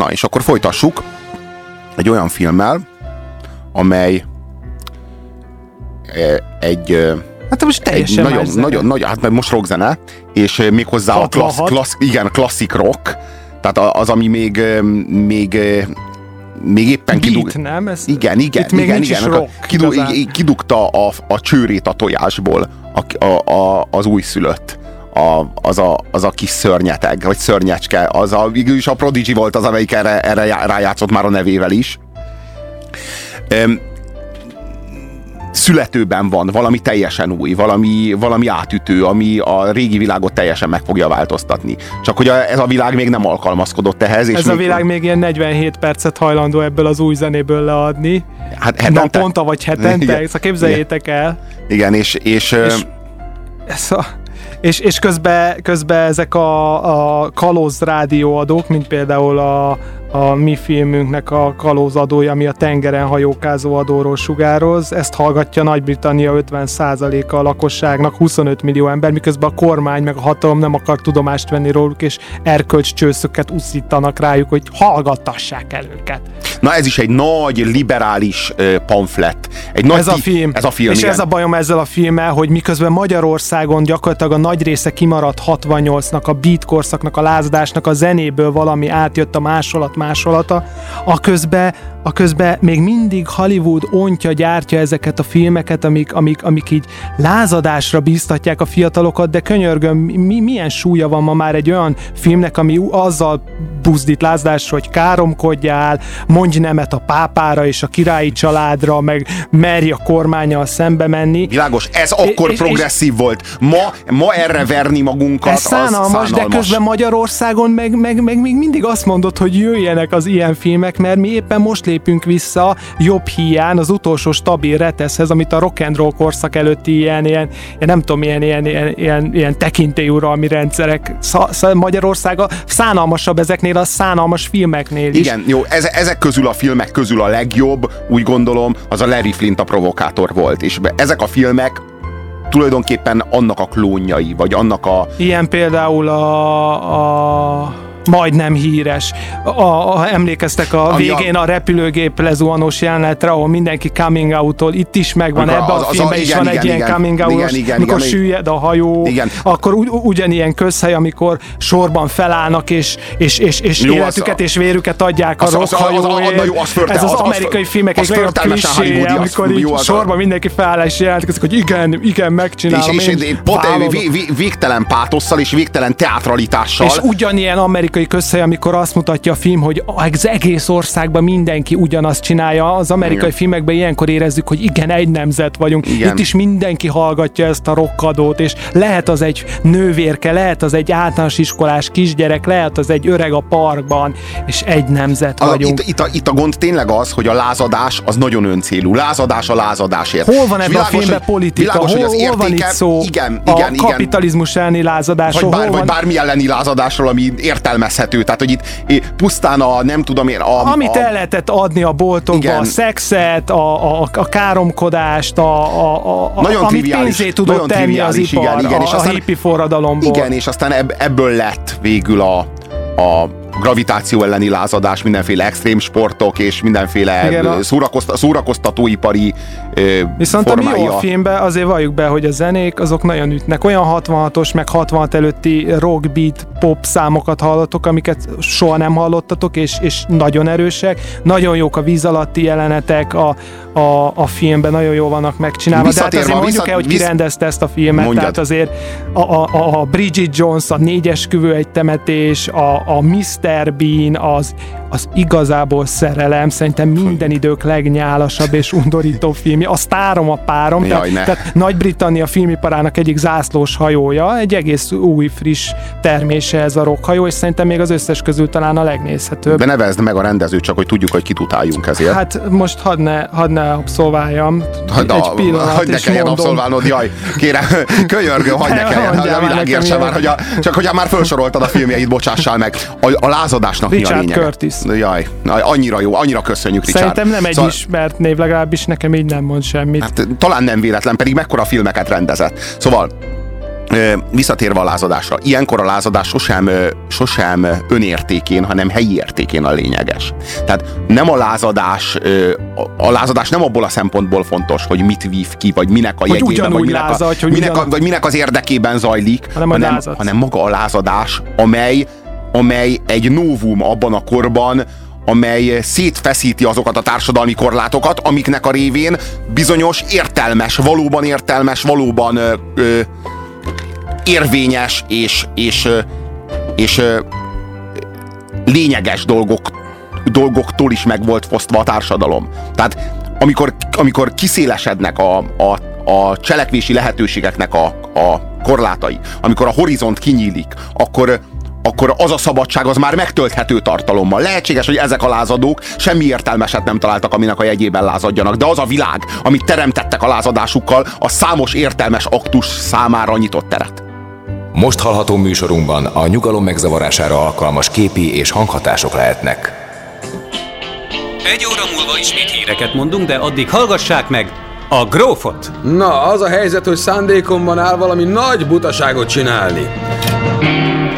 Na, és akkor folytassuk egy olyan filmmel, amely e, egy e, Hát most teljesen egy nagyon, nagyon, nagyon, hát most rockzene, és méghozzá a klassz, klassz, igen, klasszik rock, tehát az, ami még, még még éppen Beat, kidug... nem? Ez... Igen, igen, Itt még igen, igen. Rock, kidug... kidugta a, a csőrét a tojásból a, a, a, az újszülött. A, az, a, az a kis szörnyeteg, vagy szörnyecske, az a, is a Prodigy volt az, amelyik erre, erre rájátszott már a nevével is születőben van, valami teljesen új, valami, valami átütő, ami a régi világot teljesen meg fogja változtatni. Csak hogy a, ez a világ még nem alkalmazkodott ehhez. És ez még, a világ még ilyen 47 percet hajlandó ebből az új zenéből leadni. Hát hetente. Naponta vagy hetente, Igen. ezt képzeljétek el. Igen, és, és, és ez a, és, és közben, közben ezek a, a kalóz rádióadók, mint például a, a mi filmünknek a kalózadója, ami a tengeren hajókázó adóról sugároz. Ezt hallgatja Nagy-Britannia 50%-a a lakosságnak, 25 millió ember, miközben a kormány meg a hatalom nem akar tudomást venni róluk, és erkölcscsőszöket uszítanak rájuk, hogy hallgattassák el őket. Na ez is egy nagy liberális uh, pamflet. Egy nagy ez a film. Ez a film, És igen. ez a bajom ezzel a filmmel, hogy miközben Magyarországon gyakorlatilag a nagy része kimaradt 68-nak, a beat korszaknak, a lázadásnak, a zenéből valami átjött a másolat másolata, a közben, a közben még mindig Hollywood ontja, gyártja ezeket a filmeket, amik, amik, amik így lázadásra bíztatják a fiatalokat, de könyörgöm, mi, milyen súlya van ma már egy olyan filmnek, ami azzal buzdít lázadásra, hogy káromkodjál, mondj nemet a pápára és a királyi családra, meg merj a kormányjal szembe menni. Világos, ez akkor és, progresszív és, volt. Ma, ma erre verni magunkat, ez szánalmas, az szánalmas, de közben Magyarországon meg, meg, meg még mindig azt mondod, hogy jöjjenek az ilyen filmek, mert mi éppen most lépünk vissza jobb hiány az utolsó stabil reteszhez, amit a rock and roll korszak előtti ilyen, ilyen, ilyen nem tudom, ilyen, ilyen, ilyen, ilyen, ilyen tekintélyuralmi rendszerek. Sz- Magyarországa szánalmasabb ezeknél a szánalmas filmeknél is. Igen, jó, ez, ezek közül a filmek közül a legjobb, úgy gondolom, az a Larry Flint a provokátor volt. És ezek a filmek tulajdonképpen annak a klónjai, vagy annak a... Ilyen például a, a majdnem híres. A, a, emlékeztek a Ami végén a... a repülőgép lezuhanós jelenetre, ahol mindenki coming out itt is megvan, ebben a filmben is igen, van igen, egy igen, ilyen coming out igen, igen, süllyed a hajó, igen. akkor ugy, ugyanilyen közhely, amikor sorban felállnak, és, és, és, és jó, életüket az, és vérüket adják a rockhajóért. Ez az, az amerikai filmek egy legjobb klisé, amikor így sorban mindenki feláll és jelentkezik, hogy igen, igen, megcsinálom. És, és, végtelen pátosszal és végtelen teatralitással. És ugyanilyen amerikai amerikai közhely, amikor azt mutatja a film, hogy az egész országban mindenki ugyanazt csinálja. Az amerikai igen. filmekben ilyenkor érezzük, hogy igen, egy nemzet vagyunk. Igen. Itt is mindenki hallgatja ezt a rokkadót, és lehet az egy nővérke, lehet az egy általános iskolás kisgyerek, lehet az egy öreg a parkban, és egy nemzet vagyunk. A, itt, itt, a, itt a gond tényleg az, hogy a lázadás az nagyon öncélú. Lázadás a lázadásért. Hol van ebben a filmben politika? Világos, hol, hogy az értéke, hol van itt szó igen, igen, a kapitalizmus elleni lázadásról? Vagy, bár, vagy van... bármi elleni lázadásról, ami értelme értelmezhető. Tehát, hogy itt pusztán a nem tudom én... A, Amit a, el lehetett adni a boltokba, igen. a szexet, a, a, a káromkodást, a, a, a, nagyon amit pénzé tudott tenni az ipar, igen, igen, a, és aztán, a hippi forradalomból. Igen, és aztán ebből lett végül a, a gravitáció elleni lázadás, mindenféle extrém sportok és mindenféle Igen, a... szórakozta, szórakoztatóipari ö, Viszont formái. ami jó a filmben, azért valljuk be, hogy a zenék azok nagyon ütnek. Olyan 66-os, meg 66 előtti rock, beat, pop számokat hallatok, amiket soha nem hallottatok, és, és nagyon erősek. Nagyon jók a víz alatti jelenetek, a, a, a filmben nagyon jól vannak megcsinálva. Visszatérve, de hát azért mondjuk visszat, el, hogy ki rendezte ezt a filmet. Mondjad. Tehát azért a, a, a Bridget Jones, a négyes küvő egy temetés, a, a Mr. Bean, az, az igazából szerelem, szerintem minden idők legnyálasabb és undorító filmje. A sztárom a párom, Jaj, tehát, tehát Nagy-Britannia filmiparának egyik zászlós hajója, egy egész új, friss termése ez a rockhajó, és szerintem még az összes közül talán a legnézhetőbb. De nevezd meg a rendezőt, csak hogy tudjuk, hogy kit utáljunk ezért. Hát most hadd ne, hadd ne abszolváljam. Da, egy pillanat, hogy ne kelljen mondom. abszolválnod, jaj, kérem, könyörgöm, hogy ne kelljen, hogy a világért sem már, hogy a, csak hogy már felsoroltad a filmjeit, bocsássál meg. A, a lázadásnak Richard mi a lényege? Curtis. Jaj, annyira jó, annyira köszönjük, Richard. Szerintem nem egy szóval, ismert név, legalábbis nekem így nem mond semmit. Hát talán nem véletlen, pedig mekkora filmeket rendezett. Szóval visszatérve a lázadásra, ilyenkor a lázadás sosem, sosem önértékén, hanem helyi értékén a lényeges. Tehát nem a lázadás, a lázadás nem abból a szempontból fontos, hogy mit vív ki, vagy minek a hogy jegyében, vagy minek, lázad, a, hogy minek, a, vagy minek az érdekében zajlik, hanem, hanem, hanem maga a lázadás, amely, amely egy novum abban a korban, amely szétfeszíti azokat a társadalmi korlátokat, amiknek a révén bizonyos értelmes, valóban értelmes, valóban ö, ö, érvényes és, és, és lényeges dolgok, dolgoktól is meg volt fosztva a társadalom. Tehát amikor, amikor kiszélesednek a, a, a cselekvési lehetőségeknek a, a korlátai, amikor a horizont kinyílik, akkor, akkor az a szabadság az már megtölthető tartalommal. Lehetséges, hogy ezek a lázadók semmi értelmeset nem találtak, aminek a jegyében lázadjanak, de az a világ, amit teremtettek a lázadásukkal, a számos értelmes aktus számára nyitott teret. Most hallható műsorunkban a nyugalom megzavarására alkalmas képi és hanghatások lehetnek. Egy óra múlva ismét híreket mondunk, de addig hallgassák meg a grófot. Na, az a helyzet, hogy szándékomban áll valami nagy butaságot csinálni.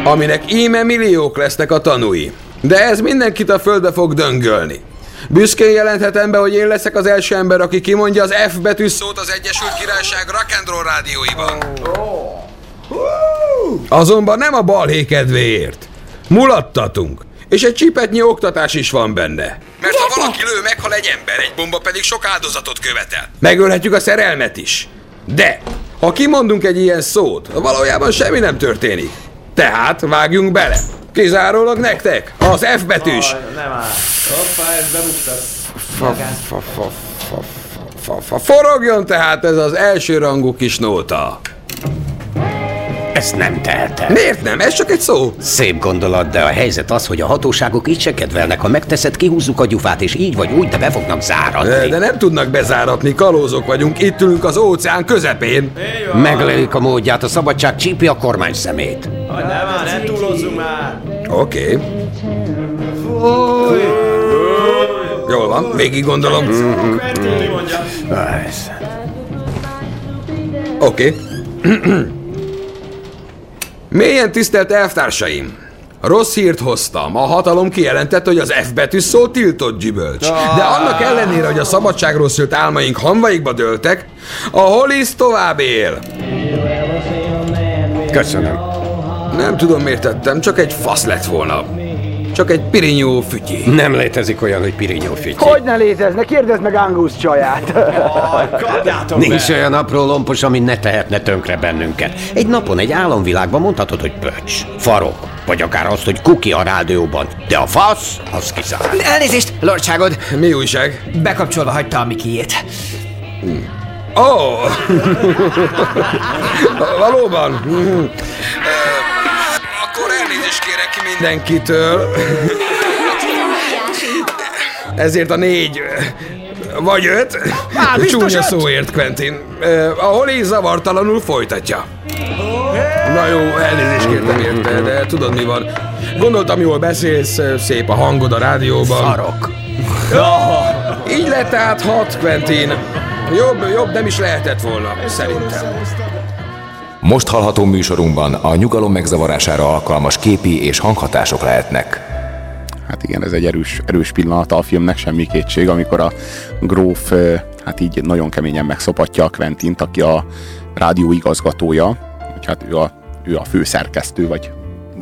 Aminek íme milliók lesznek a tanúi. De ez mindenkit a földbe fog döngölni. Büszkén jelenthetem be, hogy én leszek az első ember, aki kimondja az F betű szót az Egyesült Királyság rock'n'roll rádióiban. Azonban nem a balhé kedvéért. Mulattatunk. És egy csipetnyi oktatás is van benne. Mert ha valaki lő, meghal egy ember, egy bomba pedig sok áldozatot követel. Megölhetjük a szerelmet is. De, ha kimondunk egy ilyen szót, valójában semmi nem történik. Tehát vágjunk bele. Kizárólag nektek, az F betűs. Nem áll. Hoppá, ez bemuktat. Forogjon tehát ez az első rangú kis nóta. Ezt nem tehetem. Miért nem? Ez csak egy szó. Szép gondolat, de a helyzet az, hogy a hatóságok így se kedvelnek. Ha megteszed, kihúzzuk a gyufát, és így vagy úgy, de be fognak záratni. De, de nem tudnak bezáratni, kalózok vagyunk, itt ülünk az óceán közepén. Meglelik a módját, a szabadság csípi a kormány szemét. nem már, nem túlozzunk már. Oké. Okay. Jól van, végig gondolom. Oké. Okay. Mélyen tisztelt elvtársaim! Rossz hírt hoztam. A hatalom kijelentett, hogy az F betű szó tiltott gyümölcs. De annak ellenére, hogy a szabadságról szült álmaink hamvaikba dőltek, a Hollis tovább él. Köszönöm. Nem tudom, miért tettem, csak egy fasz lett volna. Csak egy pirinyó fütyi. Nem létezik olyan, hogy pirinyó fütyi. Hogy ne létezne? Kérdezd meg Angus csaját. Oh, Nincs be. olyan apró lompos, ami ne tehetne tönkre bennünket. Egy napon egy álomvilágban mondhatod, hogy pöcs, farok, vagy akár azt, hogy kuki a rádióban. De a fasz, az kiszáll. Elnézést, lordságod. Mi újság? Bekapcsolva hagyta a Mikiét. Hmm. Ó! Oh. Valóban? Akkor elnézést kérek mindenkitől. Ezért a négy vagy öt Á, csúnya öt? szóért, Quentin. A Holly zavartalanul folytatja. Na jó, elnézést kértem érte, de tudod mi van. Gondoltam, jól beszélsz, szép a hangod a rádióban. Szarok. Így lett tehát hat, Quentin. Jobb, jobb nem is lehetett volna, szerintem. Most hallható műsorunkban a nyugalom megzavarására alkalmas képi és hanghatások lehetnek. Hát igen, ez egy erős, erős pillanata a filmnek, semmi kétség, amikor a gróf hát így nagyon keményen megszopatja a Quentint, aki a rádió igazgatója, hát ő a, ő a főszerkesztő, vagy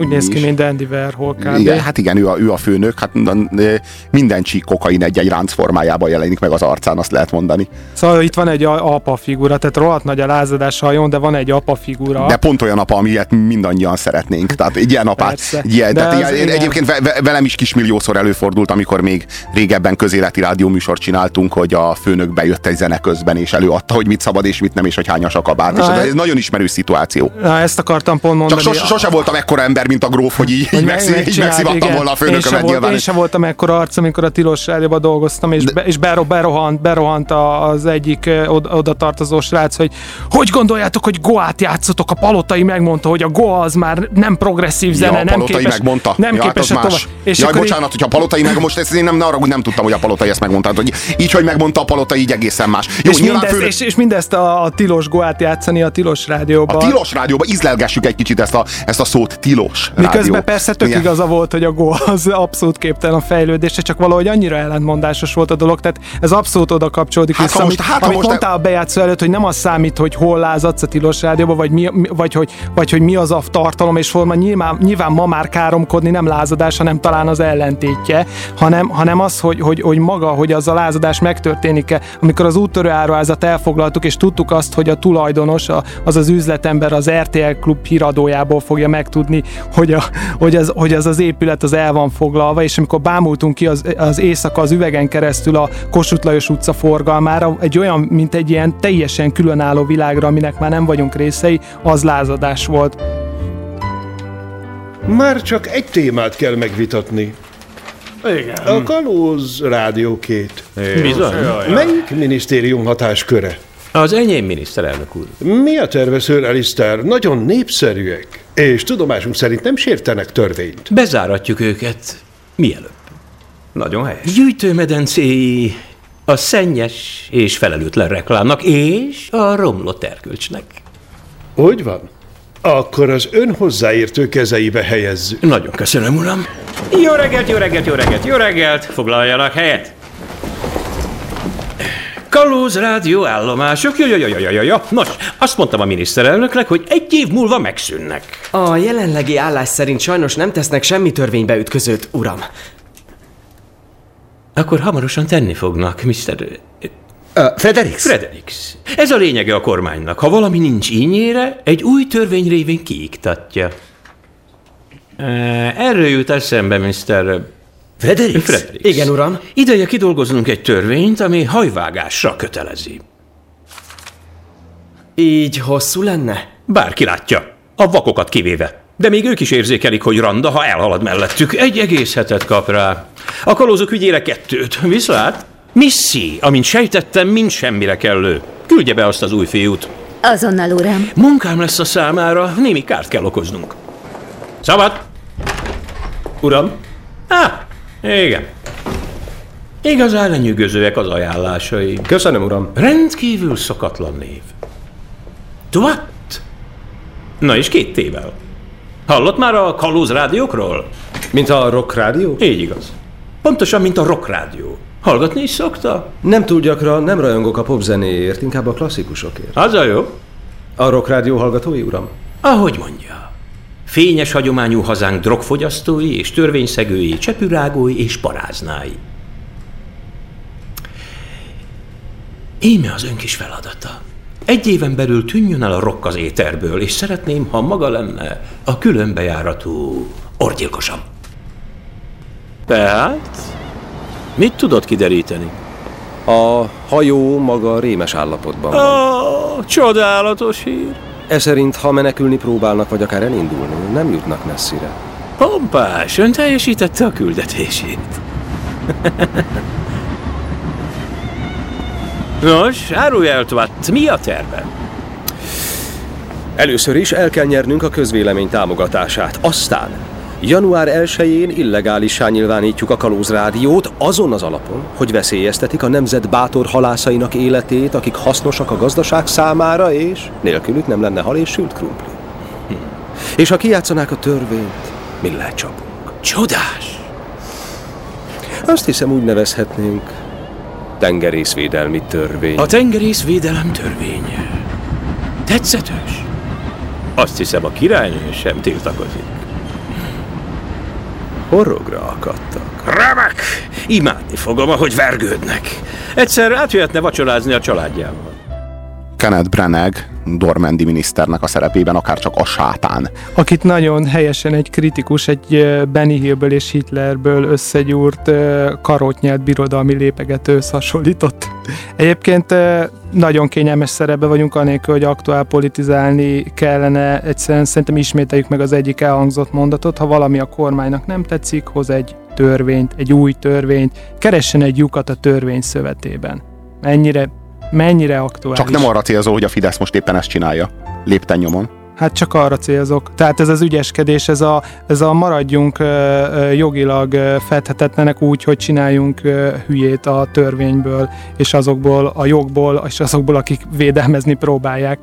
úgy néz ki, mint Andy Warhol kb. Igen, hát igen, ő a, ő a főnök, hát minden csík kokain egy-egy ránc formájában jelenik meg az arcán, azt lehet mondani. Szóval itt van egy apa figura, tehát rohadt nagy a lázadás hajón, de van egy apa figura. De pont olyan apa, amilyet mindannyian szeretnénk. Tehát egy ilyen apát. Ilyen, tehát ilyen, ilyen, egyébként velem is kismilliószor előfordult, amikor még régebben közéleti rádióműsort csináltunk, hogy a főnök bejött egy zene közben, és előadta, hogy mit szabad és mit nem, és hogy hányas a kabát. Na, és ez, ez nagyon ismerős szituáció. Na, ezt akartam pont mondani. Csak sos, sose voltam ekkora ember, mint a gróf, hogy így, így, megszí, így megszivattam volna a főnökömet nyilván. Én sem voltam ekkora arc, amikor a Tilos rádióban dolgoztam, és, be, és bero, berohant, berohant az egyik oda tartozó srác, hogy hogy gondoljátok, hogy Goát játszotok? A Palotai megmondta, hogy a Goa az már nem progresszív zene, ja, nem képes, megmondta. nem ja, képes hát tovább. És Jaj, bocsánat, így... hogyha a Palotai meg, most ezt én nem, arra, nem tudtam, hogy a Palotai ezt megmondta. Hogy így, hogy megmondta a Palotai, így egészen más. Jó, és, mindezt, fő... és, és, mindezt a, a Tilos Goát játszani a Tilos rádióban. A Tilos rádióban ízlelgessük egy kicsit ezt a, ezt a szót Tilos Miközben rádió. persze tök Igen. igaza volt, hogy a Go az abszolút képtelen a fejlődésre, csak valahogy annyira ellentmondásos volt a dolog, tehát ez abszolút oda kapcsolódik hát, vissza, most, amit, hát, amit most mondtál a bejátszó előtt, hogy nem az számít, hogy hol lázadsz a Tilos rádióban, vagy, mi, vagy, hogy, vagy hogy mi az a tartalom és forma. Nyilván, nyilván ma már káromkodni nem lázadás, hanem talán az ellentétje, hanem, hanem az, hogy, hogy, hogy maga, hogy az a lázadás megtörténik-e. Amikor az úttörő áruházat elfoglaltuk, és tudtuk azt, hogy a tulajdonos, az az üzletember az RTL klub híradójából fogja megtudni, hogy, a, hogy, az, hogy az az épület az el van foglalva, és amikor bámultunk ki az, az éjszaka az üvegen keresztül a Kossuth Lajos utca forgalmára, egy olyan, mint egy ilyen teljesen különálló világra, aminek már nem vagyunk részei, az lázadás volt. Már csak egy témát kell megvitatni. Igen. A Kalóz rádiókét. Bizony. Melyik minisztérium hatásköre? Az enyém miniszterelnök úr. Mi a terve, Sir Alistair? Nagyon népszerűek, és tudomásunk szerint nem sértenek törvényt. Bezáratjuk őket mielőbb. Nagyon helyes. Gyűjtőmedencéi a szennyes és felelőtlen reklámnak és a romlott erkölcsnek. Úgy van. Akkor az ön hozzáértő kezeibe helyezzük. Nagyon köszönöm, uram. Jó reggelt, jó reggelt, jó reggelt, jó reggelt! Foglaljanak helyet! Kalóz rádió állomások, jaj, jaj, jaj, jaj, jaj. Nos, azt mondtam a miniszterelnöknek, hogy egy év múlva megszűnnek. A jelenlegi állás szerint sajnos nem tesznek semmi törvénybe ütközőt, uram. Akkor hamarosan tenni fognak, Mr. Uh, Fredericks? Fredericks. Ez a lényege a kormánynak. Ha valami nincs ínyére, egy új törvény révén kiiktatja. Erről jut eszembe, Mr. Fredericks? Fredericks. Igen, uram. Ideje kidolgoznunk egy törvényt, ami hajvágásra kötelezi. Így hosszú lenne? Bárki látja, a vakokat kivéve. De még ők is érzékelik, hogy randa, ha elhalad mellettük. Egy egész hetet kap rá. A kalózok ügyére kettőt. Viszlát? Misszi, amint sejtettem, mind semmire kellő. Küldje be azt az új fiút. Azonnal, uram. Munkám lesz a számára, némi kárt kell okoznunk. Szabad! Uram? Ah, igen. Igazán lenyűgözőek az ajánlásai. Köszönöm, uram. Rendkívül szokatlan név. Tuat? Na és két tével. Hallott már a kalóz rádiókról? Mint a rock rádió? Így igaz. Pontosan, mint a rock rádió. Hallgatni is szokta? Nem túl gyakran, nem rajongok a popzenéért, inkább a klasszikusokért. Az a jó. A rock rádió hallgatói, uram? Ahogy mondja. Fényes hagyományú hazánk drogfogyasztói és törvényszegői, csepürágói és paráznái. Íme az ön kis feladata. Egy éven belül tűnjön el a rokk az éterből, és szeretném, ha maga lenne a különbejáratú orgyilkosam. Tehát? Mit tudod kideríteni? A hajó maga rémes állapotban van. Oh, csodálatos hír. E szerint, ha menekülni próbálnak, vagy akár elindulni, nem jutnak messzire. Pompás, ön teljesítette a küldetését. Nos, árulj el, mi a terve? Először is el kell nyernünk a közvélemény támogatását. Aztán január 1-én illegálissá nyilvánítjuk a Kalóz Rádiót azon az alapon, hogy veszélyeztetik a nemzet bátor halászainak életét, akik hasznosak a gazdaság számára, és nélkülük nem lenne hal és sült krumpli. Hm. És ha kijátszanák a törvényt, mi lecsapunk. Csodás! Azt hiszem úgy nevezhetnénk tengerészvédelmi törvény. A tengerészvédelem törvénye. Tetszetős. Azt hiszem a királynő sem tiltakozik. Horrogra akadtak. Remek! Imádni fogom, ahogy vergődnek. Egyszer átjöhetne vacsorázni a családjával. Kenneth Branagh Dormendi miniszternek a szerepében, akár csak a sátán. Akit nagyon helyesen egy kritikus, egy Benny Hillből és Hitlerből összegyúrt karótnyelt birodalmi lépegetőhöz hasonlított. Egyébként nagyon kényelmes szerepbe vagyunk, anélkül, hogy aktuál politizálni kellene. Egyszerűen szerintem ismételjük meg az egyik elhangzott mondatot. Ha valami a kormánynak nem tetszik, hoz egy törvényt, egy új törvényt, keressen egy lyukat a törvény szövetében. Mennyire, mennyire aktuális. Csak nem arra célzó, hogy a Fidesz most éppen ezt csinálja, lépten nyomon. Hát csak arra célzok. Tehát ez az ügyeskedés, ez a, ez a maradjunk jogilag fedhetetlenek úgy, hogy csináljunk hülyét a törvényből, és azokból a jogból, és azokból, akik védelmezni próbálják.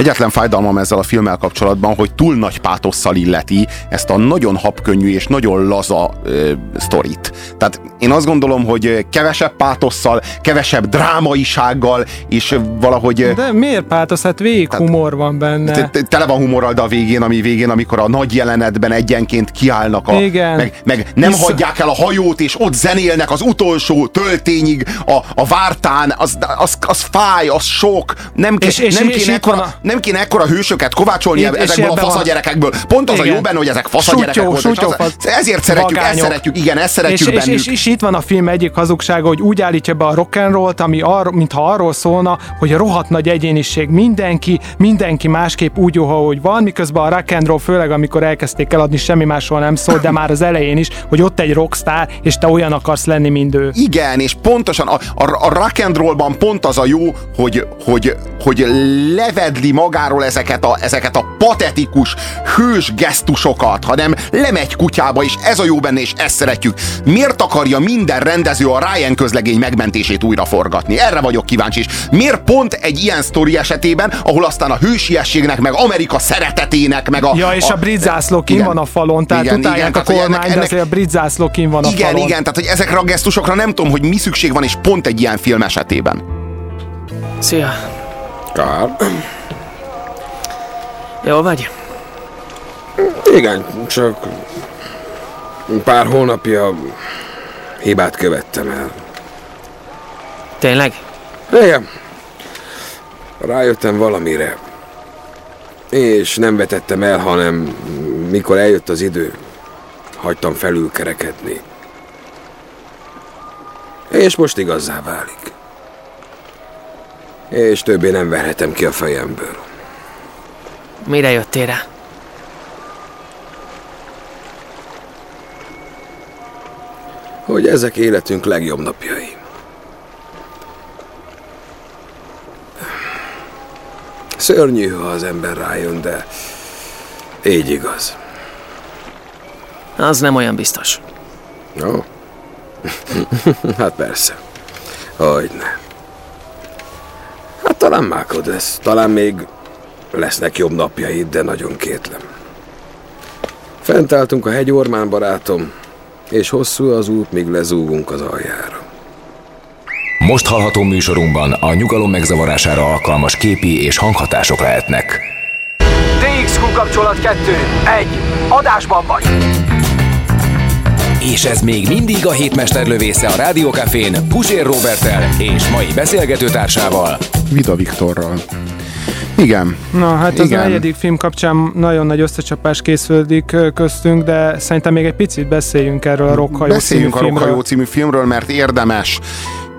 Egyetlen fájdalmam ezzel a filmmel kapcsolatban, hogy túl nagy pátosszal illeti ezt a nagyon habkönnyű és nagyon laza ö, sztorit. Tehát én azt gondolom, hogy kevesebb pátosszal, kevesebb drámaisággal, és valahogy... De miért pátosz? Hát végig tehát, humor van benne. Tele van humorral, de a végén, ami végén, amikor a nagy jelenetben egyenként kiállnak, a, Igen. Meg, meg nem Hisz... hagyják el a hajót, és ott zenélnek az utolsó töltényig a, a vártán, az, az, az fáj, az sok. Nem, és, és, nem, kéne és ekkora, a... nem kéne ekkora hősöket kovácsolni Itt, ezekből a fasza Pont az Igen. a jó benne, hogy ezek faszagyerekek voltak. Ezért szeretjük, ezt szeretjük, igen, ezt szeretjük és, bennük. És, és, és itt van a film egyik hazugsága, hogy úgy állítja be a rock and roll-t, ami ar, mintha arról szólna, hogy a rohadt nagy egyéniség mindenki, mindenki másképp úgy jó, hogy van, miközben a rock and roll, főleg amikor elkezdték eladni, semmi másról nem szól, de már az elején is, hogy ott egy rockstar, és te olyan akarsz lenni, mint ő. Igen, és pontosan a, a, a rock and rollban pont az a jó, hogy, hogy, hogy levedli magáról ezeket a, ezeket a patetikus, hős gesztusokat, hanem lemegy kutyába, és ez a jó benne, és ezt szeretjük. Miért akarja minden rendező a Ryan közlegény megmentését újra forgatni? Erre vagyok kíváncsi is. Miért pont egy ilyen sztori esetében, ahol aztán a hősiességnek, meg Amerika szeretetének, meg a... Ja, és a, a brit zászló kim van a falon, tehát igen, utálják igen, a kormány, ennek, ennek, de a brit zászló kim van a igen, falon. Igen, tehát hogy ezekre a gesztusokra nem tudom, hogy mi szükség van, és pont egy ilyen film esetében. Szia! Kár. Jó vagy? Igen, csak pár hónapja hibát követtem el. Tényleg? Igen. Rájöttem valamire. És nem vetettem el, hanem mikor eljött az idő, hagytam felülkerekedni. És most igazá válik. És többé nem verhetem ki a fejemből. Mire jöttél rá? Hogy ezek életünk legjobb napjai. Szörnyű, ha az ember rájön, de így igaz. Az nem olyan biztos. Jó? hát persze. Hogyne. Hát talán mákod lesz. Talán még Lesznek jobb napjaid, de nagyon kétlem. Fent álltunk a hegyormán, barátom, és hosszú az út, míg lezúgunk az aljára. Most hallható műsorunkban a nyugalom megzavarására alkalmas képi és hanghatások lehetnek. DXQ kapcsolat 2. 1. Adásban vagy! És ez még mindig a hétmester lövésze a Rádiókafén Pusér Robertel és mai beszélgetőtársával Vida Viktorral. Igen. Na, hát az Igen. a negyedik film kapcsán nagyon nagy összecsapás készülődik ö, köztünk, de szerintem még egy picit beszéljünk erről a Rockhajó Beszéljünk a című filmről. Rockhajó című filmről, mert érdemes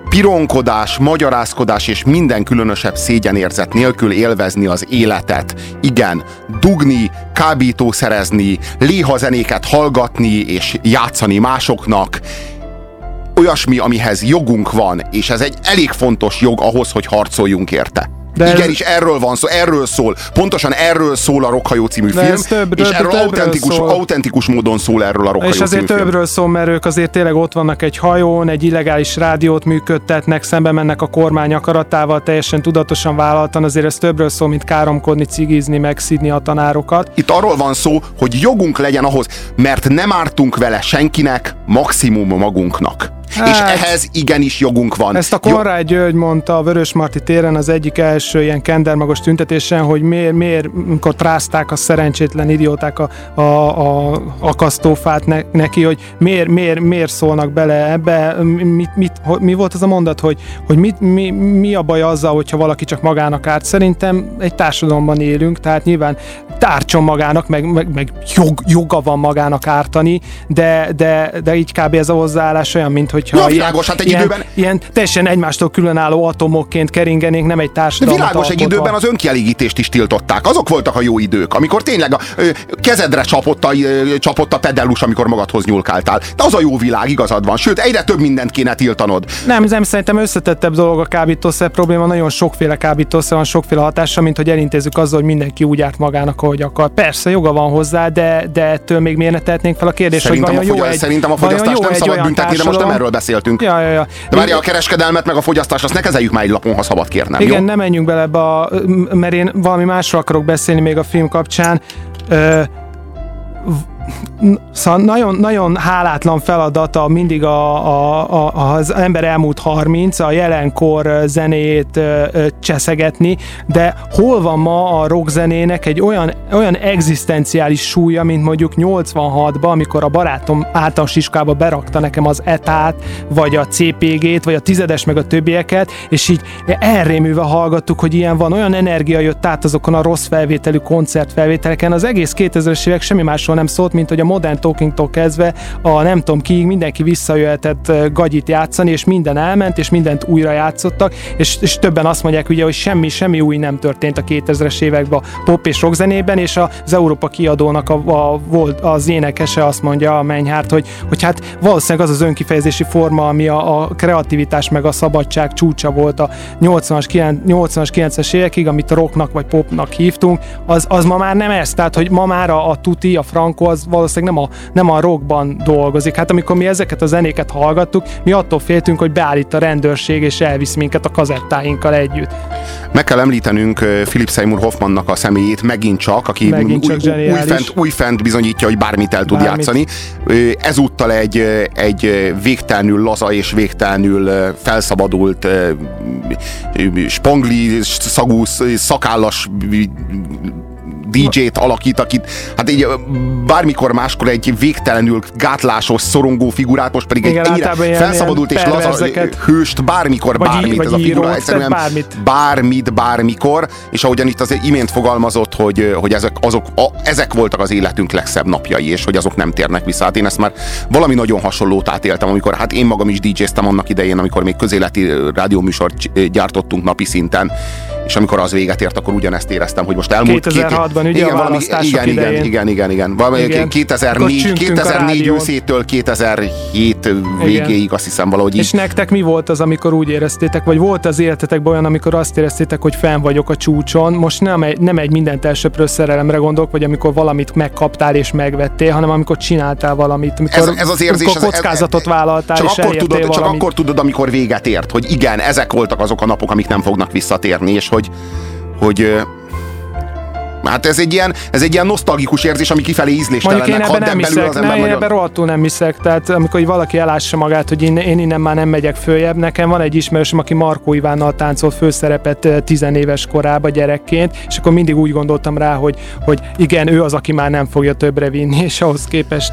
pironkodás, magyarázkodás és minden különösebb szégyenérzet nélkül élvezni az életet. Igen, dugni, kábítószerezni, léhazenéket hallgatni és játszani másoknak. Olyasmi, amihez jogunk van, és ez egy elég fontos jog ahhoz, hogy harcoljunk érte. De De ez- Igenis, erről van szó, erről szól. Pontosan erről szól a Rockhajó című De film, ez több- és több- erről többről autentikus, szól. autentikus módon szól erről a Rockhajó És azért című film. többről szól, mert ők azért tényleg ott vannak egy hajón, egy illegális rádiót működtetnek, szembe mennek a kormány akaratával, teljesen tudatosan vállaltan, azért ez többről szól, mint káromkodni, cigizni, megszidni a tanárokat. Itt arról van szó, hogy jogunk legyen ahhoz, mert nem ártunk vele senkinek, maximum magunknak. Hát, és ehhez igenis jogunk van. Ezt a Konrád György mondta a Vörösmarty téren az egyik első ilyen kendermagos tüntetésen, hogy miért, miért amikor trázták a szerencsétlen idióták a, a, a akasztófát ne, neki, hogy miért, miért, miért szólnak bele ebbe, mit, mit, hogy, mi volt az a mondat, hogy, hogy mit, mi, mi a baj azzal, hogyha valaki csak magának árt. Szerintem egy társadalomban élünk, tehát nyilván tárcson magának, meg, meg, meg jog, joga van magának ártani, de, de, de így kb. ez a hozzáállás olyan, mint hogyha Ja, világos, hát egy ilyen, időben- ilyen teljesen egymástól különálló atomokként keringenénk, nem egy De társadalmat világos, egy alkotva. időben az önkielégítést is tiltották. Azok voltak a jó idők, amikor tényleg a ö, kezedre csapott a, ö, csapott a pedellus, amikor magadhoz nyúlkáltál. De az a jó világ, igazad van. Sőt, egyre több mindent kéne tiltanod. Nem, nem, szerintem összetettebb dolog a kábítószer probléma, nagyon sokféle kábítószer van, sokféle hatása, mint hogy elintézzük azzal, hogy mindenki úgy árt magának, ahogy akar. Persze, joga van hozzá, de, de ettől még miért ne tehetnénk fel a kérdést, Szerintem, hogy a, vajon jó fogyaszt, egy, szerintem a fogyasztást nem egy szabad büntetni, de most nem erről beszéltünk. Ja, ja, ja. De várja, a kereskedelmet meg a fogyasztást, azt ne kezeljük már egy lapon, ha szabad kérnem. Igen, jó? nem menjünk bele ebbe a, mert én valami másról akarok beszélni még a film kapcsán. Ö, Szóval nagyon, nagyon hálátlan feladata mindig a, a, a, az ember elmúlt 30, a jelenkor ö, cseszegetni, de hol van ma a rockzenének egy olyan, olyan egzisztenciális súlya, mint mondjuk 86-ban, amikor a barátom általános iskolába berakta nekem az etát, vagy a CPG-t, vagy a tizedes, meg a többieket, és így elrémülve hallgattuk, hogy ilyen van, olyan energia jött át azokon a rossz felvételű koncertfelvételeken. Az egész 2000-es évek semmi másról nem szólt, mint hogy a Modern Talkingtól kezdve a nem tudom kiig mindenki visszajöhetett gagyit játszani, és minden elment, és mindent újra játszottak, és, és többen azt mondják ugye, hogy semmi, semmi új nem történt a 2000-es években pop és rock zenében, és az Európa kiadónak a, a, volt az énekese azt mondja a Mennyhárt, hogy, hogy hát valószínűleg az az önkifejezési forma, ami a, a kreativitás meg a szabadság csúcsa volt a 80-as, 80-as 90-es évekig, amit rocknak vagy popnak hívtunk, az, az ma már nem ez. Tehát, hogy ma már a, a tuti, a franco, az valószínűleg nem a, nem a rockban dolgozik. Hát amikor mi ezeket a zenéket hallgattuk, mi attól féltünk, hogy beállít a rendőrség és elvisz minket a kazettáinkkal együtt. Meg kell említenünk Philip Seymour Hoffmannak a személyét megint csak, aki Megint csak új, újfent, újfent bizonyítja, hogy bármit el tud Bármit. játszani. Ezúttal egy, egy végtelenül laza és végtelenül felszabadult spongli szagú sz- szakállas DJ-t alakít, akit hát így bármikor máskor egy végtelenül gátlásos, szorongó figurát, most pedig Igen, egy ennyire felszabadult és laza hőst bármikor, Vagy bármit vagy ez a figura, írót, egyszerűen bármit. bármit, bármikor, és ahogyan itt az imént fogalmazott, hogy, hogy ezek, azok, a, ezek voltak az életünk legszebb napjai, és hogy azok nem térnek vissza. Hát én ezt már valami nagyon hasonlót átéltem, amikor hát én magam is DJ-ztem annak idején, amikor még közéleti rádióműsort gy- gyártottunk napi szinten, és amikor az véget ért, akkor ugyanezt éreztem, hogy most elmúlt 2006-ban, ugye, a választások igen, igen, idején. igen, igen, igen. Valami Igen. Akkor 2004, csüngtünk a 2004 rádión. őszétől 2007 végéig azt hiszem valahogy így. És nektek mi volt az, amikor úgy éreztétek, vagy volt az életetekben olyan, amikor azt éreztétek, hogy fenn vagyok a csúcson, most nem egy, nem egy mindent elsöprő szerelemre gondolok, vagy amikor valamit megkaptál és megvettél, hanem amikor csináltál valamit, amikor, ez, ez az érzés, amikor ez- ez- kockázatot vállaltál csak és akkor, tudod, csak valamit. akkor tudod, amikor véget ért, hogy igen, ezek voltak azok a napok, amik nem fognak visszatérni, és hogy, hogy Hát ez egy ilyen, ez egy ilyen nosztalgikus érzés, ami kifelé Mondjuk én ízléstelennek ebben nem hiszek, az nem, én ebben rohadtul nem hiszek, tehát amikor így valaki elássa magát, hogy én, én innen már nem megyek följebb, nekem van egy ismerősöm, aki Markó Ivánnal táncolt főszerepet tizenéves korában gyerekként, és akkor mindig úgy gondoltam rá, hogy, hogy igen, ő az, aki már nem fogja többre vinni, és ahhoz képest